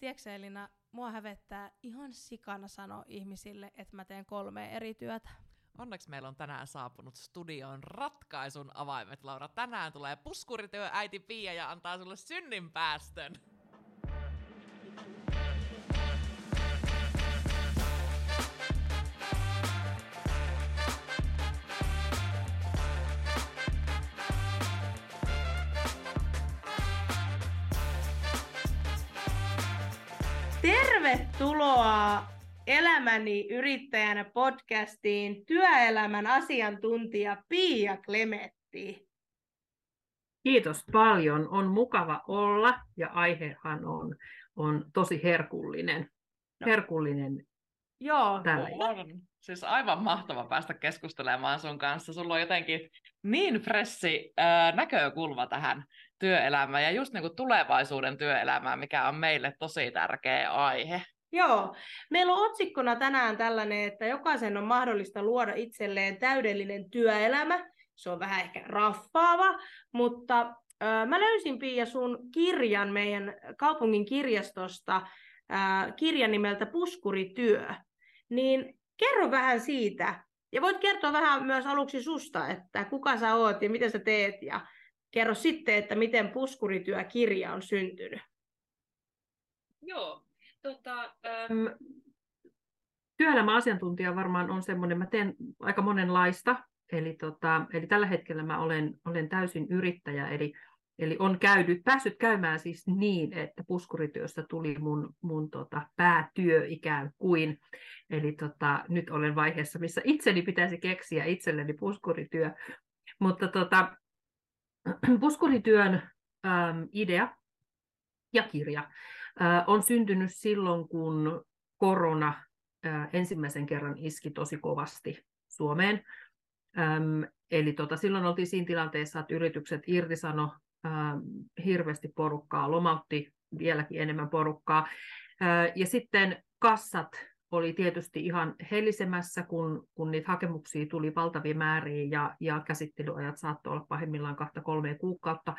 tiedätkö Elina, mua hävettää ihan sikana sanoa ihmisille, että mä teen kolme eri työtä. Onneksi meillä on tänään saapunut studioon ratkaisun avaimet, Laura. Tänään tulee puskurityö äiti Pia ja antaa sulle synninpäästön. Tervetuloa Elämäni yrittäjänä podcastiin työelämän asiantuntija Pia Klemetti. Kiitos paljon. On mukava olla ja aihehan on, on tosi herkullinen. No. Herkullinen Joo, tällä on. Siis aivan mahtava päästä keskustelemaan sun kanssa. Sulla on jotenkin niin fressi äh, näkökulma tähän työelämään ja just niin kuin tulevaisuuden työelämään, mikä on meille tosi tärkeä aihe. Joo, meillä on otsikkona tänään tällainen, että jokaisen on mahdollista luoda itselleen täydellinen työelämä. Se on vähän ehkä raffaava, mutta äh, mä löysin Pia sun kirjan meidän kaupungin kirjastosta, äh, kirjan nimeltä Puskurityö. Niin kerro vähän siitä, ja voit kertoa vähän myös aluksi susta, että kuka sä oot ja mitä sä teet, ja kerro sitten, että miten puskurityökirja on syntynyt. Joo, tota, ähm, työelämäasiantuntija varmaan on semmoinen, mä teen aika monenlaista, eli, tota, eli tällä hetkellä mä olen, olen täysin yrittäjä, eli Eli on käynyt, päässyt käymään siis niin, että puskurityöstä tuli mun, mun tota, päätyö ikään kuin. Eli tota, nyt olen vaiheessa, missä itseni pitäisi keksiä itselleni puskurityö. Mutta tota, puskurityön äm, idea ja kirja äh, on syntynyt silloin, kun korona äh, ensimmäisen kerran iski tosi kovasti Suomeen. Ähm, eli tota, silloin oltiin siinä tilanteessa, että yritykset irtisano äh, hirveästi porukkaa, lomautti vieläkin enemmän porukkaa. Äh, ja sitten kassat oli tietysti ihan hellisemässä, kun, kun niitä hakemuksia tuli valtavia määriä ja, ja käsittelyajat saattoi olla pahimmillaan kahta kolmea kuukautta,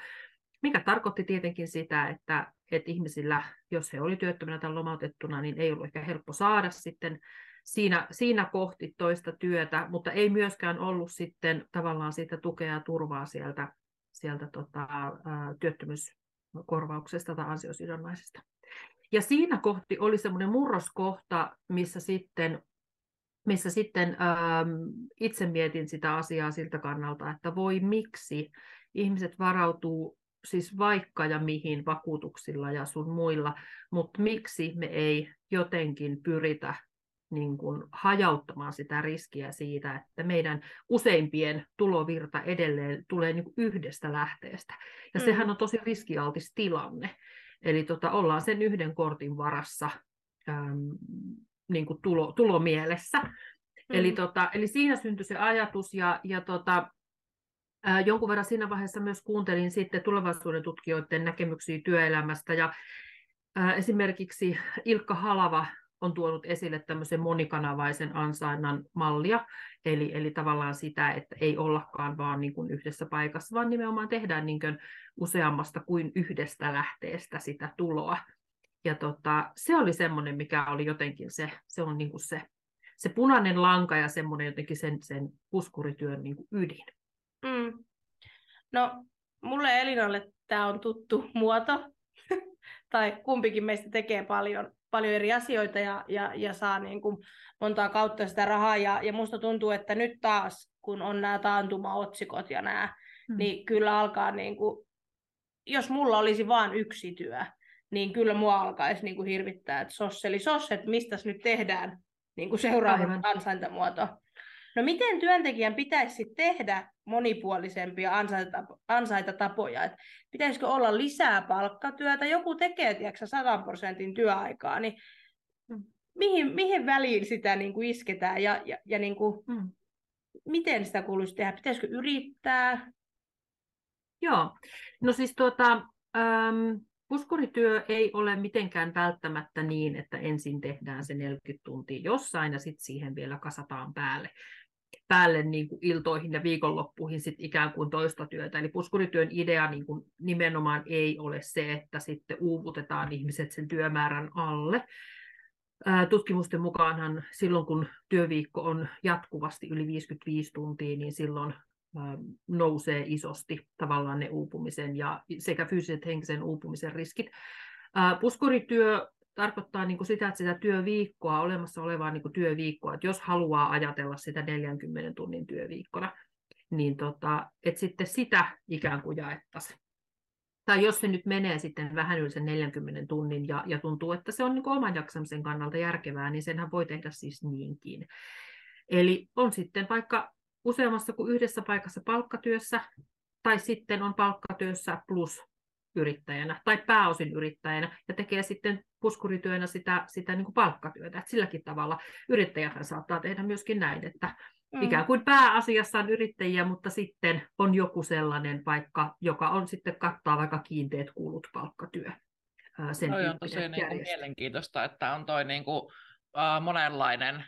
mikä tarkoitti tietenkin sitä, että, että ihmisillä, jos he oli työttömänä tai lomautettuna, niin ei ollut ehkä helppo saada sitten siinä, siinä kohti toista työtä, mutta ei myöskään ollut sitten tavallaan siitä tukea ja turvaa sieltä, sieltä tota, työttömyyskorvauksesta tai ansiosidonnaisesta. Ja siinä kohti oli semmoinen murroskohta, missä sitten, missä sitten ähm, itse mietin sitä asiaa siltä kannalta, että voi miksi ihmiset varautuu siis vaikka ja mihin vakuutuksilla ja sun muilla, mutta miksi me ei jotenkin pyritä niin kuin hajauttamaan sitä riskiä siitä, että meidän useimpien tulovirta edelleen tulee niin kuin yhdestä lähteestä. Ja mm. sehän on tosi riskialtis tilanne. Eli tota, ollaan sen yhden kortin varassa äm, niin kuin tulo, tulomielessä. Mm. Eli, tota, eli siinä syntyi se ajatus ja, ja tota, ää, jonkun verran siinä vaiheessa myös kuuntelin sitten tulevaisuuden tutkijoiden näkemyksiä työelämästä ja ää, esimerkiksi Ilkka Halava on tuonut esille tämmöisen monikanavaisen ansainnan mallia, eli, eli tavallaan sitä, että ei ollakaan vaan niin kuin yhdessä paikassa, vaan nimenomaan tehdään niin kuin useammasta kuin yhdestä lähteestä sitä tuloa. Ja tota, se oli semmoinen, mikä oli jotenkin se, se on niin kuin se, se punainen lanka ja semmoinen jotenkin sen, sen puskurityön niin kuin ydin. Mm. No, mulle Elinalle tämä on tuttu muoto, tai kumpikin meistä tekee paljon paljon eri asioita ja, ja, ja saa niin kuin montaa kautta sitä rahaa. Ja, ja musta tuntuu, että nyt taas, kun on nämä taantuma-otsikot ja nämä, hmm. niin kyllä alkaa, niin kuin, jos mulla olisi vain yksi työ, niin kyllä mua alkaisi niin kuin hirvittää, että sos, eli sos, että mistä nyt tehdään niin kuin seuraava ansaintamuoto. No miten työntekijän pitäisi tehdä monipuolisempia ansaita, ansaitatapoja? Et pitäisikö olla lisää palkkatyötä? Joku tekee tiedätkö, 100 prosentin työaikaa, niin mihin, mihin väliin sitä niin kuin isketään ja, ja, ja niin kuin, mm. miten sitä kuuluisi tehdä? Pitäisikö yrittää? Joo, no siis tuota, ähm, Puskurityö ei ole mitenkään välttämättä niin, että ensin tehdään se 40 tuntia jossain ja sitten siihen vielä kasataan päälle päälle niin kuin iltoihin ja viikonloppuihin sit ikään kuin toista työtä. Eli puskurityön idea niin kuin nimenomaan ei ole se, että sitten uuvutetaan ihmiset sen työmäärän alle. Tutkimusten mukaanhan silloin, kun työviikko on jatkuvasti yli 55 tuntia, niin silloin nousee isosti tavallaan ne uupumisen ja sekä fyysisen että henkisen uupumisen riskit. Puskurityö tarkoittaa niin kuin sitä, että sitä työviikkoa, olemassa olevaa niin kuin työviikkoa, että jos haluaa ajatella sitä 40 tunnin työviikkona, niin tota, että sitten sitä ikään kuin jaettaisiin. Tai jos se nyt menee sitten vähän yli sen 40 tunnin ja, ja tuntuu, että se on niin oman jaksamisen kannalta järkevää, niin senhän voi tehdä siis niinkin. Eli on sitten vaikka useammassa kuin yhdessä paikassa palkkatyössä, tai sitten on palkkatyössä plus yrittäjänä tai pääosin yrittäjänä ja tekee sitten puskurityönä sitä, sitä niin kuin palkkatyötä. Et silläkin tavalla yrittäjät saattaa tehdä myöskin näin, että mm. ikään kuin pääasiassa on yrittäjiä, mutta sitten on joku sellainen vaikka, joka on sitten kattaa vaikka kiinteät kulut palkkatyö. Sen Toi on tosi niin kuin mielenkiintoista, että on toi niin kuin, uh, monenlainen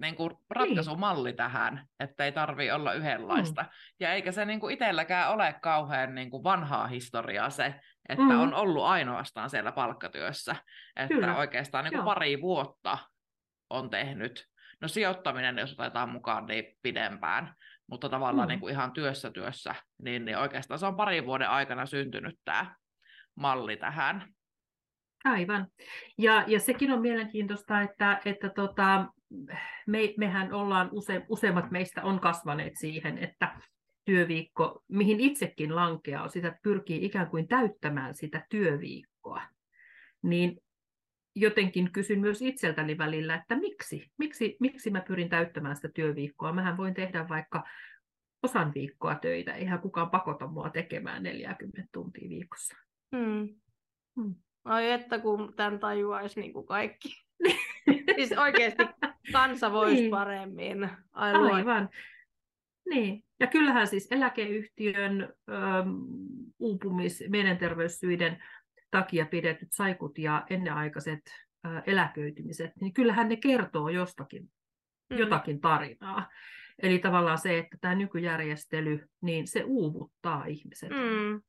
niin kuin ratkaisumalli niin. tähän, että ei tarvi olla yhdenlaista. Mm. Ja eikä se niin kuin itselläkään ole kauhean niin kuin vanhaa historiaa se, että mm. on ollut ainoastaan siellä palkkatyössä. Että Kyllä. oikeastaan niin kuin pari vuotta on tehnyt. No sijoittaminen, jos otetaan mukaan, niin pidempään. Mutta tavallaan mm. niin kuin ihan työssä työssä, niin, niin oikeastaan se on parin vuoden aikana syntynyt tämä malli tähän. Aivan. Ja, ja sekin on mielenkiintoista, että, että tota, me, mehän ollaan, use, useimmat meistä on kasvaneet siihen, että työviikko, mihin itsekin lankeaa, sitä pyrkii ikään kuin täyttämään sitä työviikkoa. Niin jotenkin kysyn myös itseltäni välillä, että miksi? Miksi, miksi mä pyrin täyttämään sitä työviikkoa? Mähän voin tehdä vaikka osan viikkoa töitä, eihän kukaan pakota mua tekemään 40 tuntia viikossa. Hmm. Hmm. Ai että kun tämän tajuaisi niin kuin kaikki. siis oikeasti kansa voisi niin. paremmin. Ai Aivan. Niin. Ja kyllähän siis eläkeyhtiön ähm, uupumis, mielenterveyssyiden takia pidetyt saikut ja ennenaikaiset äh, eläköitymiset, niin kyllähän ne kertoo jostakin, mm. jotakin tarinaa. Eli tavallaan se, että tämä nykyjärjestely, niin se uuvuttaa ihmiset. Mm.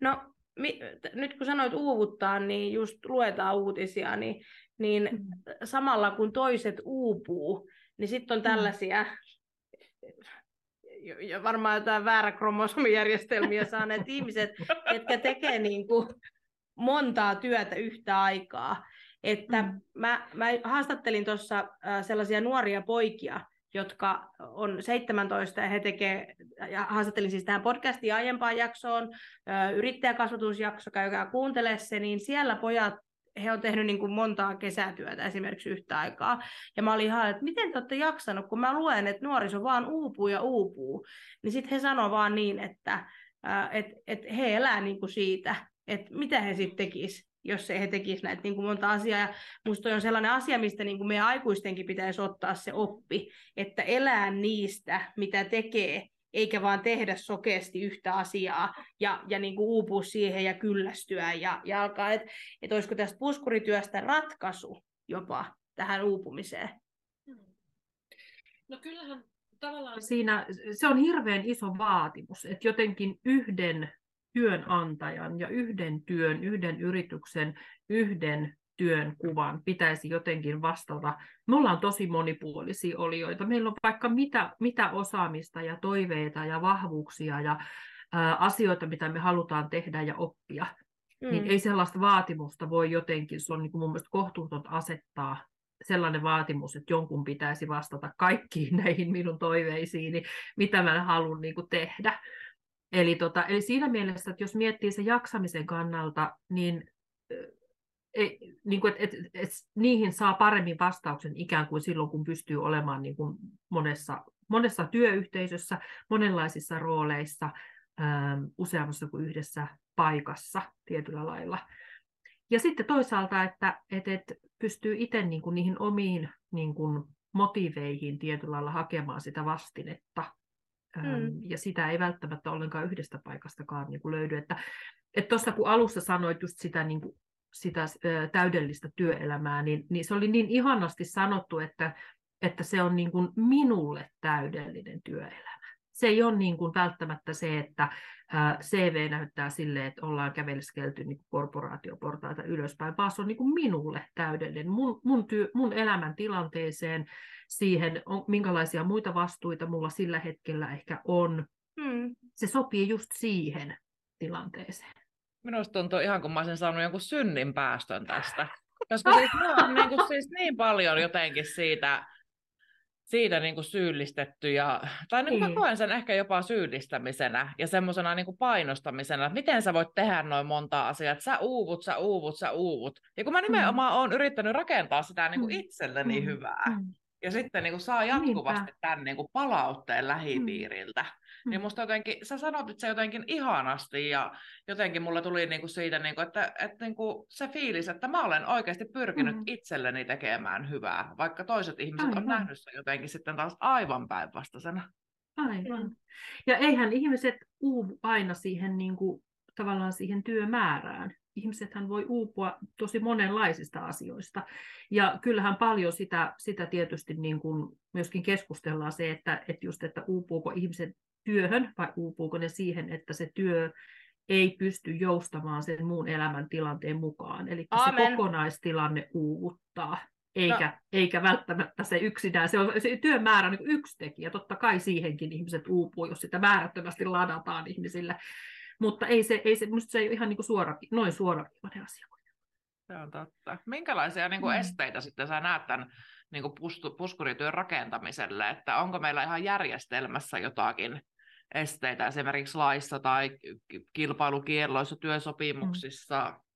No mi, nyt kun sanoit uuvuttaa, niin just luetaan uutisia, niin, niin mm. samalla kun toiset uupuu, niin sitten on mm. tällaisia, ja varmaan jotain väärä kromosomijärjestelmiä saaneet ihmiset, jotka tekee niin kuin montaa työtä yhtä aikaa. Että mm. mä, mä haastattelin tuossa sellaisia nuoria poikia, jotka on 17 ja he tekee, ja haastattelin siis tähän podcastiin aiempaan jaksoon, yrittäjäkasvatusjakso, käykää kuuntele se, niin siellä pojat he on tehnyt niin kuin montaa kesätyötä esimerkiksi yhtä aikaa. Ja mä olin ihan, että miten te olette jaksanut, kun mä luen, että nuoriso vaan uupuu ja uupuu. Niin sitten he sanoi vaan niin, että et, et he elää niin kuin siitä, että mitä he sitten tekisivät jos he tekisivät näitä niin kuin monta asiaa. Ja musta on sellainen asia, mistä niin kuin meidän aikuistenkin pitäisi ottaa se oppi, että elää niistä, mitä tekee, eikä vaan tehdä sokeasti yhtä asiaa ja, ja niin kuin uupua siihen ja kyllästyä ja, ja alkaa, että et olisiko tästä puskurityöstä ratkaisu jopa tähän uupumiseen. No kyllähän tavallaan siinä, se on hirveän iso vaatimus, että jotenkin yhden työnantajan ja yhden työn, yhden yrityksen, yhden työn kuvan pitäisi jotenkin vastata. Me ollaan tosi monipuolisia olijoita. Meillä on vaikka mitä, mitä osaamista ja toiveita ja vahvuuksia ja ää, asioita, mitä me halutaan tehdä ja oppia. Mm. Niin ei sellaista vaatimusta voi jotenkin, se on niin kuin mun mielestä kohtuuton asettaa sellainen vaatimus, että jonkun pitäisi vastata kaikkiin näihin minun toiveisiini, mitä mä haluan niin kuin tehdä. Eli, tota, eli siinä mielessä, että jos miettii se jaksamisen kannalta, niin, ei, niin kuin, et, et, et, niihin saa paremmin vastauksen ikään kuin silloin, kun pystyy olemaan niin kuin monessa, monessa työyhteisössä, monenlaisissa rooleissa, ähm, useammassa kuin yhdessä paikassa tietyllä lailla. Ja sitten toisaalta, että et, et pystyy itse niin kuin niihin omiin niin kuin motiveihin tietyllä lailla hakemaan sitä vastinetta Mm. Ja sitä ei välttämättä ollenkaan yhdestä paikastakaan niin kuin löydy. Että tuossa kun alussa sanoit just sitä, niin kuin, sitä täydellistä työelämää, niin, niin se oli niin ihanasti sanottu, että että se on niin kuin minulle täydellinen työelämä. Se ei ole niin kuin välttämättä se, että CV näyttää sille, että ollaan kävelskelty niin korporaatioportaita ylöspäin, vaan se on niin kuin minulle täydellinen, mun, mun, työ, mun elämän tilanteeseen, siihen, on, minkälaisia muita vastuita mulla sillä hetkellä ehkä on. Hmm. Se sopii just siihen tilanteeseen. Minusta tuntuu ihan kuin mä olisin saanut jonkun synnin päästön tästä. Koska siis on niin, kuin, siis niin paljon jotenkin siitä siitä niin kuin syyllistetty, ja, tai niin kuin mä koen sen ehkä jopa syyllistämisenä ja semmoisena niin painostamisena, että miten sä voit tehdä noin monta asiaa, että sä uuvut, sä uuvut, sä uuvut. Ja kun mä nimenomaan mm. oon yrittänyt rakentaa sitä niin kuin mm. itselleni mm. hyvää, mm. ja sitten niin kuin saa jatkuvasti Niinpä. tämän niin kuin palautteen mm. lähipiiriltä, Mm. Niin musta jotenkin, sä sanot että se jotenkin ihanasti ja jotenkin mulle tuli niinku siitä, niinku, että, että niinku se fiilis, että mä olen oikeasti pyrkinyt mm. itselleni tekemään hyvää, vaikka toiset ihmiset aivan. on nähnyt sen jotenkin sitten taas aivan päinvastaisena. Aivan. Ja eihän ihmiset uuvu aina siihen niin kuin, tavallaan siihen työmäärään. Ihmisethän voi uupua tosi monenlaisista asioista. Ja kyllähän paljon sitä, sitä tietysti niin kuin myöskin keskustellaan se, että, että just, että uupuuko ihmiset työhön vai uupuuko ne siihen, että se työ ei pysty joustamaan sen muun elämän tilanteen mukaan. Eli se kokonaistilanne uuvuttaa, eikä, no. eikä välttämättä se yksinään. Se, on, se työmäärä on niin yksi tekijä. Totta kai siihenkin ihmiset uupuu, jos sitä määrättömästi ladataan ihmisille. Mutta ei se, ei se, se ei ole ihan niin suora, noin suoraviivainen asia. Se on totta. Minkälaisia niin kuin mm. esteitä sitten sä näet tämän niin kuin puskurityön rakentamiselle? Että onko meillä ihan järjestelmässä jotakin esteitä esimerkiksi laissa tai kilpailukielloissa, työsopimuksissa? Mm.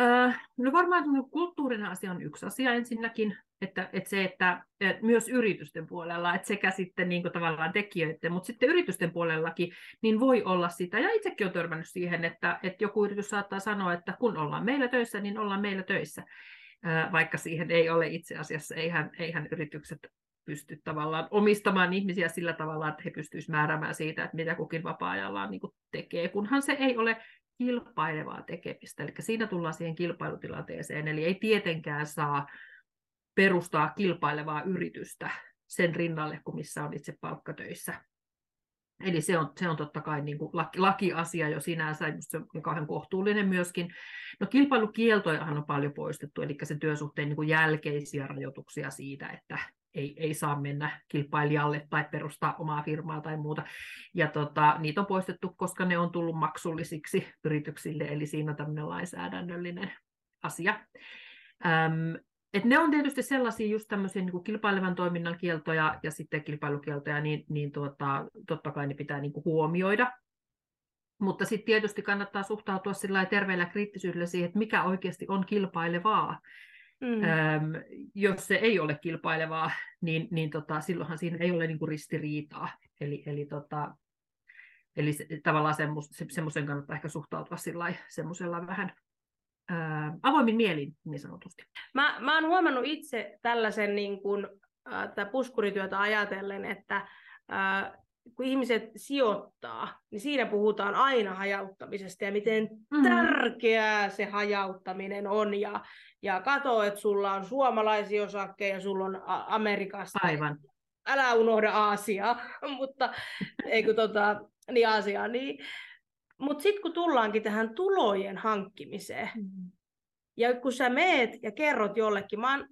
Öö, no varmaan kulttuurinen asia on yksi asia ensinnäkin, että, että se, että, että myös yritysten puolella, että sekä sitten niin kuin tavallaan tekijöiden, mutta sitten yritysten puolellakin, niin voi olla sitä, ja itsekin olen törmännyt siihen, että, että joku yritys saattaa sanoa, että kun ollaan meillä töissä, niin ollaan meillä töissä, vaikka siihen ei ole itse asiassa, eihän, eihän yritykset pysty tavallaan omistamaan ihmisiä sillä tavalla, että he pystyisivät määräämään siitä, että mitä kukin vapaa-ajallaan niin tekee, kunhan se ei ole kilpailevaa tekemistä. Eli siinä tullaan siihen kilpailutilanteeseen, eli ei tietenkään saa perustaa kilpailevaa yritystä sen rinnalle, kuin missä on itse palkkatöissä. Eli se on, se on totta kai niin kuin laki, lakiasia jo sinänsä, se on kauhean kohtuullinen myöskin. No kilpailukieltojahan on paljon poistettu, eli se työsuhteen niin kuin jälkeisiä rajoituksia siitä, että ei, ei saa mennä kilpailijalle tai perustaa omaa firmaa tai muuta. Ja tota, niitä on poistettu, koska ne on tullut maksullisiksi yrityksille, eli siinä on tämmöinen lainsäädännöllinen asia. Öm, et ne on tietysti sellaisia just tämmöisiä niin kilpailevan toiminnan kieltoja ja sitten kilpailukieltoja, niin, niin tuota, totta kai ne pitää niin huomioida. Mutta sitten tietysti kannattaa suhtautua sillä terveellä kriittisyydellä siihen, että mikä oikeasti on kilpailevaa. Mm. Öm, jos se ei ole kilpailevaa, niin, niin tota, silloinhan siinä ei ole niin kuin ristiriitaa. Eli, eli, tota, eli se, tavallaan semmoisen kannattaa ehkä suhtautua semmoisella vähän ää, avoimin mielin niin sanotusti. Mä, mä oon huomannut itse tällaisen niin kuin, äh, puskurityötä ajatellen, että äh, kun ihmiset sijoittaa, niin siinä puhutaan aina hajauttamisesta ja miten mm. tärkeää se hajauttaminen on. Ja, ja katso, että sulla on suomalaisia osakkeja, sulla on Amerikasta. Aivan. Älä unohda Aasiaa, mutta ei kun tota, niin Aasiaa. Niin. Mutta sitten kun tullaankin tähän tulojen hankkimiseen, mm. ja kun sä meet ja kerrot jollekin, mä oon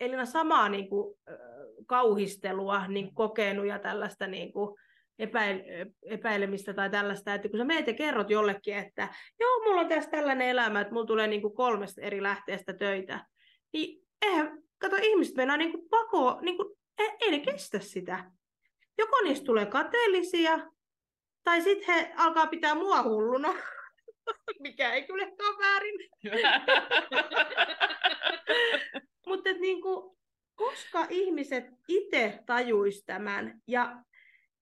Elina samaa niin kuin, kauhistelua niin kokenut ja tällaista niin kuin, epäil, epäilemistä tai tällaista, että kun sä meet ja kerrot jollekin, että joo, mulla on tässä tällainen elämä, että mulla tulee niin kuin kolmesta eri lähteestä töitä, niin eihän, kato, ihmiset mennään niin kuin pako, niin kuin, ei, ei ne kestä sitä. Joko niistä tulee kateellisia, tai sitten he alkaa pitää mua hulluna, mikä ei kyllä ole väärin. Mutta niin kuin, koska ihmiset itse tajuis tämän ja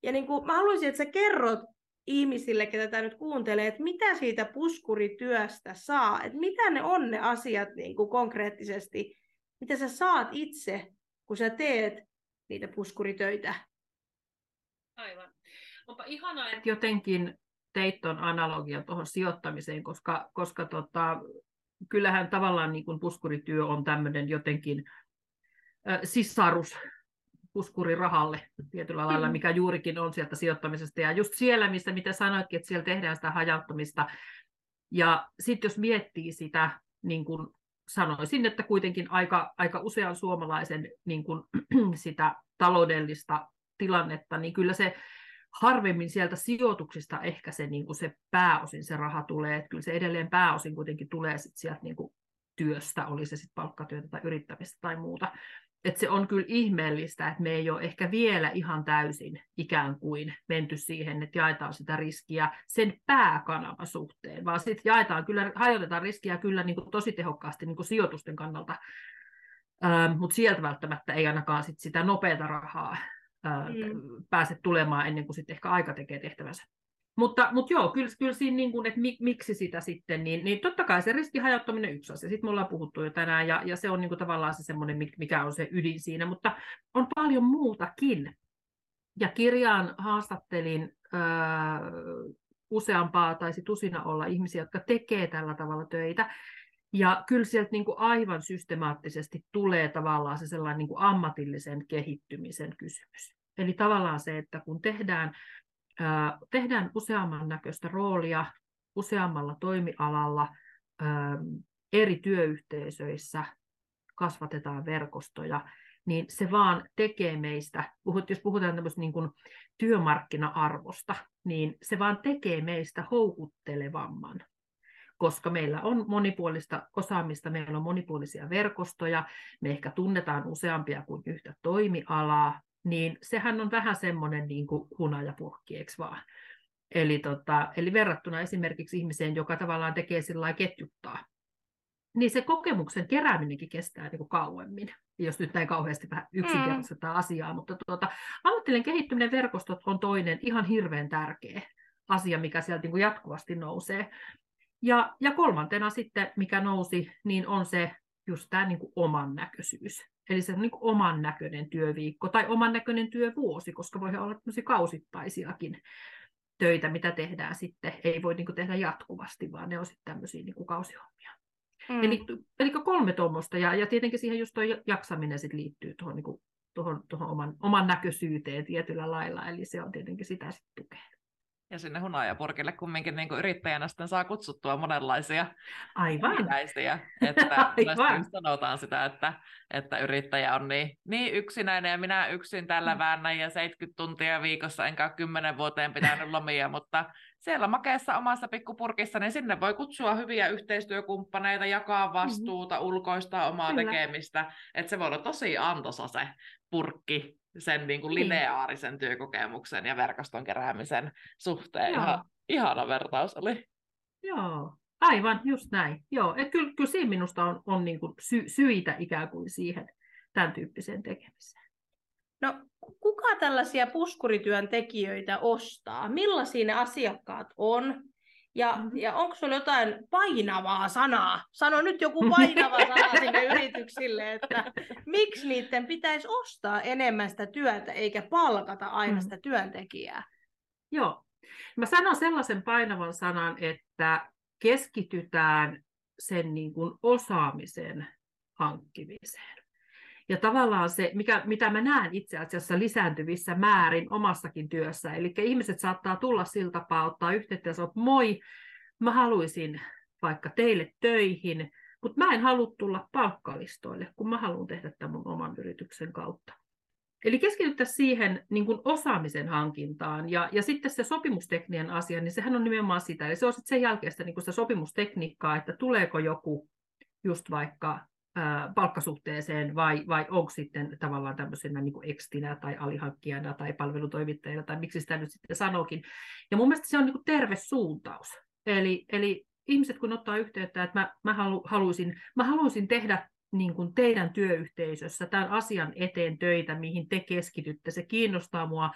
ja niin kuin, mä haluaisin, että sä kerrot ihmisille, ketä tätä nyt kuuntelee, että mitä siitä puskurityöstä saa, että mitä ne on ne asiat niin kuin konkreettisesti, mitä sä saat itse, kun sä teet niitä puskuritöitä. Aivan. Onpa ihanaa, että jotenkin teit tuon analogian tuohon sijoittamiseen, koska, koska tota, kyllähän tavallaan niin kuin puskurityö on tämmöinen jotenkin sisarus puskurirahalle tietyllä lailla, mikä juurikin on sieltä sijoittamisesta. Ja just siellä, missä mitä sanoitkin, että siellä tehdään sitä hajauttamista. Ja sitten jos miettii sitä, niin kuin sanoisin, että kuitenkin aika, aika usean suomalaisen niin kuin, sitä taloudellista tilannetta, niin kyllä se harvemmin sieltä sijoituksista ehkä se, niin kuin se pääosin se raha tulee, että kyllä se edelleen pääosin kuitenkin tulee sit sieltä niin kuin työstä, oli se sitten palkkatyötä tai yrittämistä tai muuta. Että se on kyllä ihmeellistä, että me ei ole ehkä vielä ihan täysin ikään kuin menty siihen, että jaetaan sitä riskiä sen pääkanavan suhteen, vaan sitten jaetaan kyllä, hajotetaan riskiä kyllä niin kuin tosi tehokkaasti niin kuin sijoitusten kannalta, ähm, mutta sieltä välttämättä ei ainakaan sit sitä nopeata rahaa mm. pääse tulemaan ennen kuin sitten ehkä aika tekee tehtävänsä. Mutta, mutta joo, kyllä, kyllä siinä, niin kuin, että mik, miksi sitä sitten, niin, niin totta kai se riskihajauttaminen yksi asia. Sitten me ollaan puhuttu jo tänään, ja, ja se on niin kuin tavallaan se semmoinen, mikä on se ydin siinä, mutta on paljon muutakin. Ja kirjaan haastattelin öö, useampaa, taisi tusina olla ihmisiä, jotka tekee tällä tavalla töitä, ja kyllä sieltä niin kuin aivan systemaattisesti tulee tavallaan se sellainen niin kuin ammatillisen kehittymisen kysymys. Eli tavallaan se, että kun tehdään, ää, tehdään useamman näköistä roolia useammalla toimialalla eri työyhteisöissä, kasvatetaan verkostoja, niin se vaan tekee meistä, jos puhutaan tämmöistä niin kuin työmarkkina-arvosta, niin se vaan tekee meistä houkuttelevamman koska meillä on monipuolista osaamista, meillä on monipuolisia verkostoja, me ehkä tunnetaan useampia kuin yhtä toimialaa, niin sehän on vähän semmoinen niin kuin hunajapurkki, eikö vaan? Eli, tota, eli verrattuna esimerkiksi ihmiseen, joka tavallaan tekee sillä ketjuttaa, niin se kokemuksen kerääminenkin kestää niin kuin kauemmin, jos nyt näin kauheasti vähän yksinkertaistetaan mm. asiaa, mutta tuota, ammatillinen kehittyminen verkostot on toinen ihan hirveän tärkeä asia, mikä sieltä niin kuin jatkuvasti nousee. Ja, ja kolmantena sitten, mikä nousi, niin on se just tämä niin kuin oman näköisyys. Eli se niin kuin oman näköinen työviikko tai oman näköinen työvuosi, koska voi olla tämmöisiä kausittaisiakin töitä, mitä tehdään sitten. Ei voi niin tehdä jatkuvasti, vaan ne on sitten tämmöisiä niin kausihommia. Mm. Eli, eli kolme tuommoista, ja, ja tietenkin siihen just tuo jaksaminen sit liittyy tuohon niin tuohon, tuohon oman, oman näköisyyteen tietyllä lailla, eli se on tietenkin sitä sitten tukea. Ja sinne hunajapurkille kumminkin niin yrittäjänä sitten saa kutsuttua monenlaisia Aivan. Ikäisiä, että Aivan. sanotaan sitä, että, että yrittäjä on niin, niin yksinäinen ja minä yksin tällä mm. väännän ja 70 tuntia viikossa enkä 10 vuoteen pitänyt lomia, mutta siellä makeassa omassa pikkupurkissa, niin sinne voi kutsua hyviä yhteistyökumppaneita, jakaa mm-hmm. vastuuta, mm-hmm. ulkoistaa omaa Kyllä. tekemistä, että se voi olla tosi antoisa se purkki sen niin kuin niin. lineaarisen työkokemuksen ja verkoston keräämisen suhteen. Joo. Ihan, ihana vertaus oli. Joo, aivan, just näin. Joo, et kyllä, kyllä siinä minusta on, on niin kuin sy- syitä ikään kuin siihen tämän tyyppiseen tekemiseen. No, kuka tällaisia puskurityön tekijöitä ostaa? Millaisia ne asiakkaat on? Ja, mm-hmm. ja onko sinulla jotain painavaa sanaa? Sano nyt joku painava sana sinne yrityksille, että miksi niiden pitäisi ostaa enemmän sitä työtä eikä palkata aina mm-hmm. sitä työntekijää? Joo. Mä sanon sellaisen painavan sanan, että keskitytään sen niin kuin osaamisen hankkimiseen. Ja tavallaan se, mikä, mitä mä näen itse asiassa lisääntyvissä määrin omassakin työssä, eli ihmiset saattaa tulla sillä tapaa, ottaa yhteyttä ja sanoa, moi, mä haluaisin vaikka teille töihin, mutta mä en halua tulla palkkalistoille, kun mä haluan tehdä tämän mun oman yrityksen kautta. Eli keskityttä siihen niin kuin osaamisen hankintaan. Ja, ja sitten se sopimustekninen asia, niin sehän on nimenomaan sitä. Eli se on sitten sen jälkeistä niin kuin sitä sopimustekniikkaa, että tuleeko joku just vaikka palkkasuhteeseen vai, vai onko sitten tavallaan tämmöisenä niin kuin ekstinä tai alihankkijana tai palvelutoimittajana tai miksi sitä nyt sitten sanookin. Ja mun mielestä se on niin kuin terve suuntaus. Eli, eli ihmiset kun ottaa yhteyttä, että mä, mä, halu, haluaisin, mä haluaisin tehdä niin kuin teidän työyhteisössä tämän asian eteen töitä, mihin te keskitytte. Se kiinnostaa mua,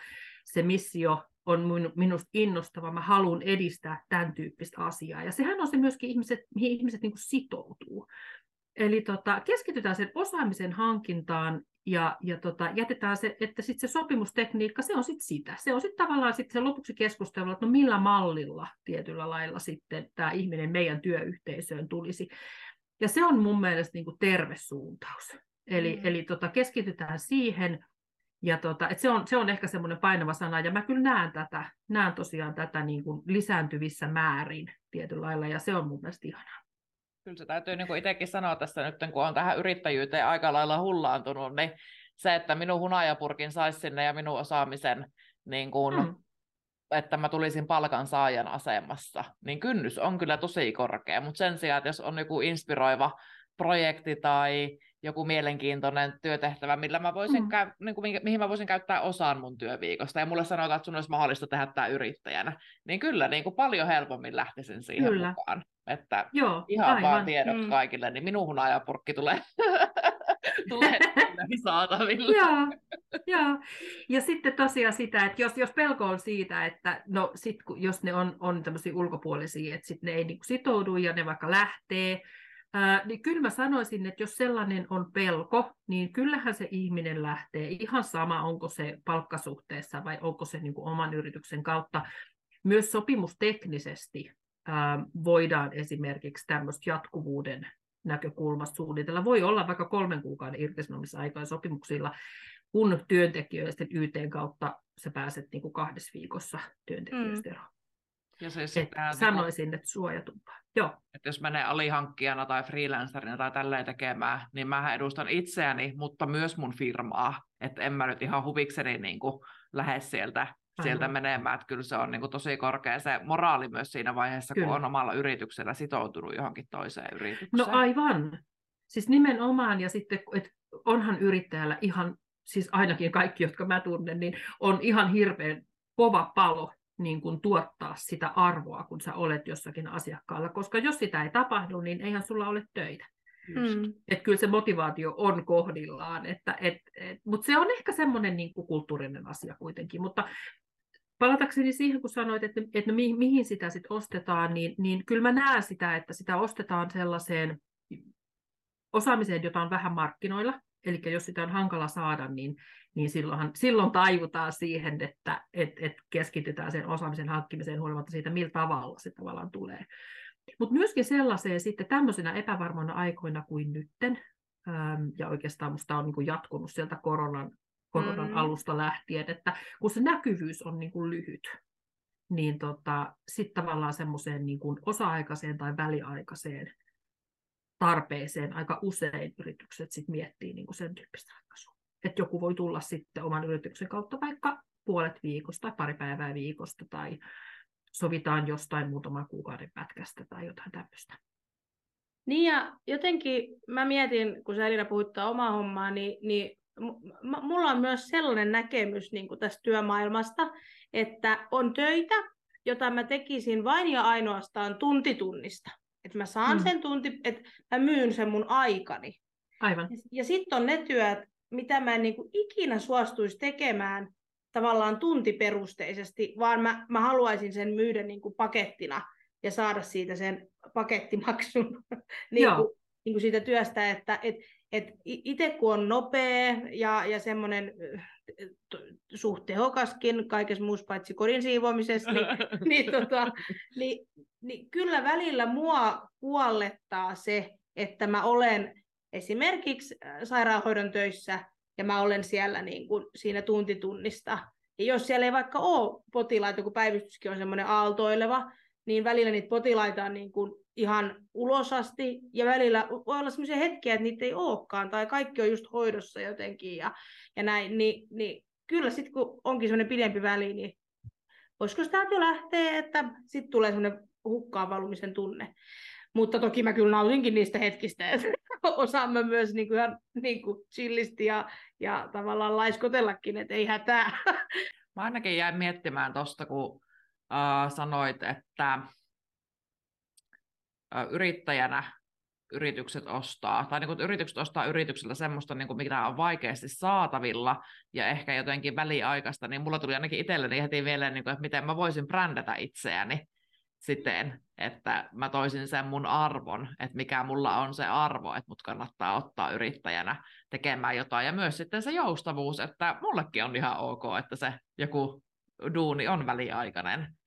se missio on minusta innostava, mä haluan edistää tämän tyyppistä asiaa. Ja sehän on se myöskin ihmiset, mihin ihmiset niin kuin sitoutuu. Eli tota, keskitytään sen osaamisen hankintaan ja, ja tota, jätetään se, että sit se sopimustekniikka, se on sitten sitä. Se on sitten tavallaan sit se lopuksi keskustelu, että no millä mallilla tietyllä lailla sitten tämä ihminen meidän työyhteisöön tulisi. Ja se on mun mielestä niin kuin terve suuntaus. Eli, mm. eli tota, keskitytään siihen, ja tota, et se, on, se on ehkä semmoinen painava sana, ja mä kyllä näen tätä, näen tosiaan tätä niin kuin lisääntyvissä määrin tietyllä lailla, ja se on mun mielestä ihanaa. Kyllä se täytyy niin kuin itsekin sanoa tässä nyt, kun on tähän yrittäjyyteen aika lailla hullaantunut, niin se, että minun hunajapurkin saisi sinne ja minun osaamisen, niin kuin, mm. että mä tulisin palkan saajan asemassa, niin kynnys on kyllä tosi korkea, mutta sen sijaan, että jos on joku inspiroiva projekti tai joku mielenkiintoinen työtehtävä, millä mä voisin mm. käy, niin kuin, mi- mihin mä voisin käyttää osan mun työviikosta, ja mulle sanotaan, että sun olisi mahdollista tehdä tämä yrittäjänä, niin kyllä niin kuin paljon helpommin lähtisin siihen kyllä. mukaan. Että Joo, ihan aivan. vaan tiedot mm. kaikille, niin minun hunajapurkki tulee, tulee saataville. Joo, joo. Ja sitten tosiaan sitä, että jos, jos pelko on siitä, että no sit, jos ne on, on tämmöisiä ulkopuolisia, että sit ne ei niin sitoudu ja ne vaikka lähtee, Ää, niin kyllä mä sanoisin, että jos sellainen on pelko, niin kyllähän se ihminen lähtee. Ihan sama, onko se palkkasuhteessa vai onko se niin kuin oman yrityksen kautta. Myös sopimusteknisesti voidaan esimerkiksi tämmöistä jatkuvuuden näkökulmasta suunnitella. Voi olla vaikka kolmen kuukauden irtisanomisaikaa sopimuksilla, kun työntekijöiden YT kautta sä pääset niin kuin kahdessa viikossa työntekijöistä mm. eroon. Ja siis et tämä, niinku sanoisin, että suojatumpaa. Joo. Että jos menee alihankkijana tai freelancerina tai tälleen tekemään, niin mä edustan itseäni, mutta myös mun firmaa. Että en mä nyt ihan huvikseni niin kuin lähde sieltä, sieltä menemään. Että kyllä se on niin kuin tosi korkea se moraali myös siinä vaiheessa, kyllä. kun on omalla yrityksellä sitoutunut johonkin toiseen yritykseen. No aivan. Siis nimenomaan, ja sitten, että onhan yrittäjällä ihan, siis ainakin kaikki, jotka mä tunnen, niin on ihan hirveän kova palo niin kuin tuottaa sitä arvoa, kun sä olet jossakin asiakkaalla, koska jos sitä ei tapahdu, niin eihän sulla ole töitä. Mm. Että kyllä se motivaatio on kohdillaan, että, et, et, mutta se on ehkä semmoinen niin kuin kulttuurinen asia kuitenkin, mutta palatakseni siihen, kun sanoit, että, että mihin, sitä sitten ostetaan, niin, niin kyllä mä näen sitä, että sitä ostetaan sellaiseen osaamiseen, jota on vähän markkinoilla, Eli jos sitä on hankala saada, niin, niin silloin, silloin taivutaan siihen, että et, et keskitytään sen osaamisen hankkimiseen huolimatta siitä, millä tavalla se tavallaan tulee. Mutta myöskin sellaiseen sitten tämmöisenä epävarmoina aikoina kuin nytten, ja oikeastaan minusta on niin jatkunut sieltä koronan, koronan mm. alusta lähtien, että kun se näkyvyys on niin kuin lyhyt, niin tota, sitten tavallaan semmoiseen niin kuin osa-aikaiseen tai väliaikaiseen tarpeeseen aika usein yritykset sit miettii niin kuin sen tyyppistä ratkaisua. Että joku voi tulla sitten oman yrityksen kautta vaikka puolet viikosta tai pari päivää viikosta tai sovitaan jostain muutaman kuukauden pätkästä tai jotain tämmöistä. Niin ja jotenkin mä mietin, kun sä Elina puhuttaa omaa hommaa, niin, niin mulla on myös sellainen näkemys niin kuin tästä työmaailmasta, että on töitä, jota mä tekisin vain ja ainoastaan tuntitunnista. Että mä saan mm. sen tunti, että mä myyn sen mun aikani. Aivan. Ja, ja sitten on ne työt, mitä mä en niin kuin ikinä suostuisi tekemään tavallaan tuntiperusteisesti, vaan mä, mä haluaisin sen myydä niin kuin pakettina ja saada siitä sen pakettimaksun niin kuin, niin kuin siitä työstä, että et, et itse kun on nopea ja, ja semmoinen suht tehokaskin kaikessa muussa paitsi kodin siivoamisessa, niin, niin, tota, niin, niin kyllä välillä mua kuollettaa se, että mä olen esimerkiksi sairaanhoidon töissä ja mä olen siellä niin kuin siinä tuntitunnista. Ja jos siellä ei vaikka ole potilaita, kun päivystyskin on semmoinen aaltoileva, niin välillä niitä potilaita on niin kuin ihan ulosasti, ja välillä voi olla sellaisia hetkiä, että niitä ei olekaan, tai kaikki on just hoidossa jotenkin, ja, ja näin, niin, niin kyllä sitten kun onkin semmoinen pidempi väli, niin voisiko sitä jo lähteä, että sitten tulee semmoinen hukkaan valumisen tunne. Mutta toki mä kyllä nautinkin niistä hetkistä, että osaan mä myös niin kuin ihan niin kuin chillisti ja, ja tavallaan laiskotellakin, että ei hätää. Mä ainakin jäin miettimään tuosta, kun uh, sanoit, että yrittäjänä yritykset ostaa, tai niin kuin yritykset ostaa yritykseltä semmoista, niin kuin mitä on vaikeasti saatavilla ja ehkä jotenkin väliaikaista, niin mulla tuli ainakin itselleni heti mieleen, niin kuin, että miten mä voisin brändätä itseäni siten, että mä toisin sen mun arvon, että mikä mulla on se arvo, että mut kannattaa ottaa yrittäjänä tekemään jotain. Ja myös sitten se joustavuus, että mullekin on ihan ok, että se joku duuni on väliaikainen.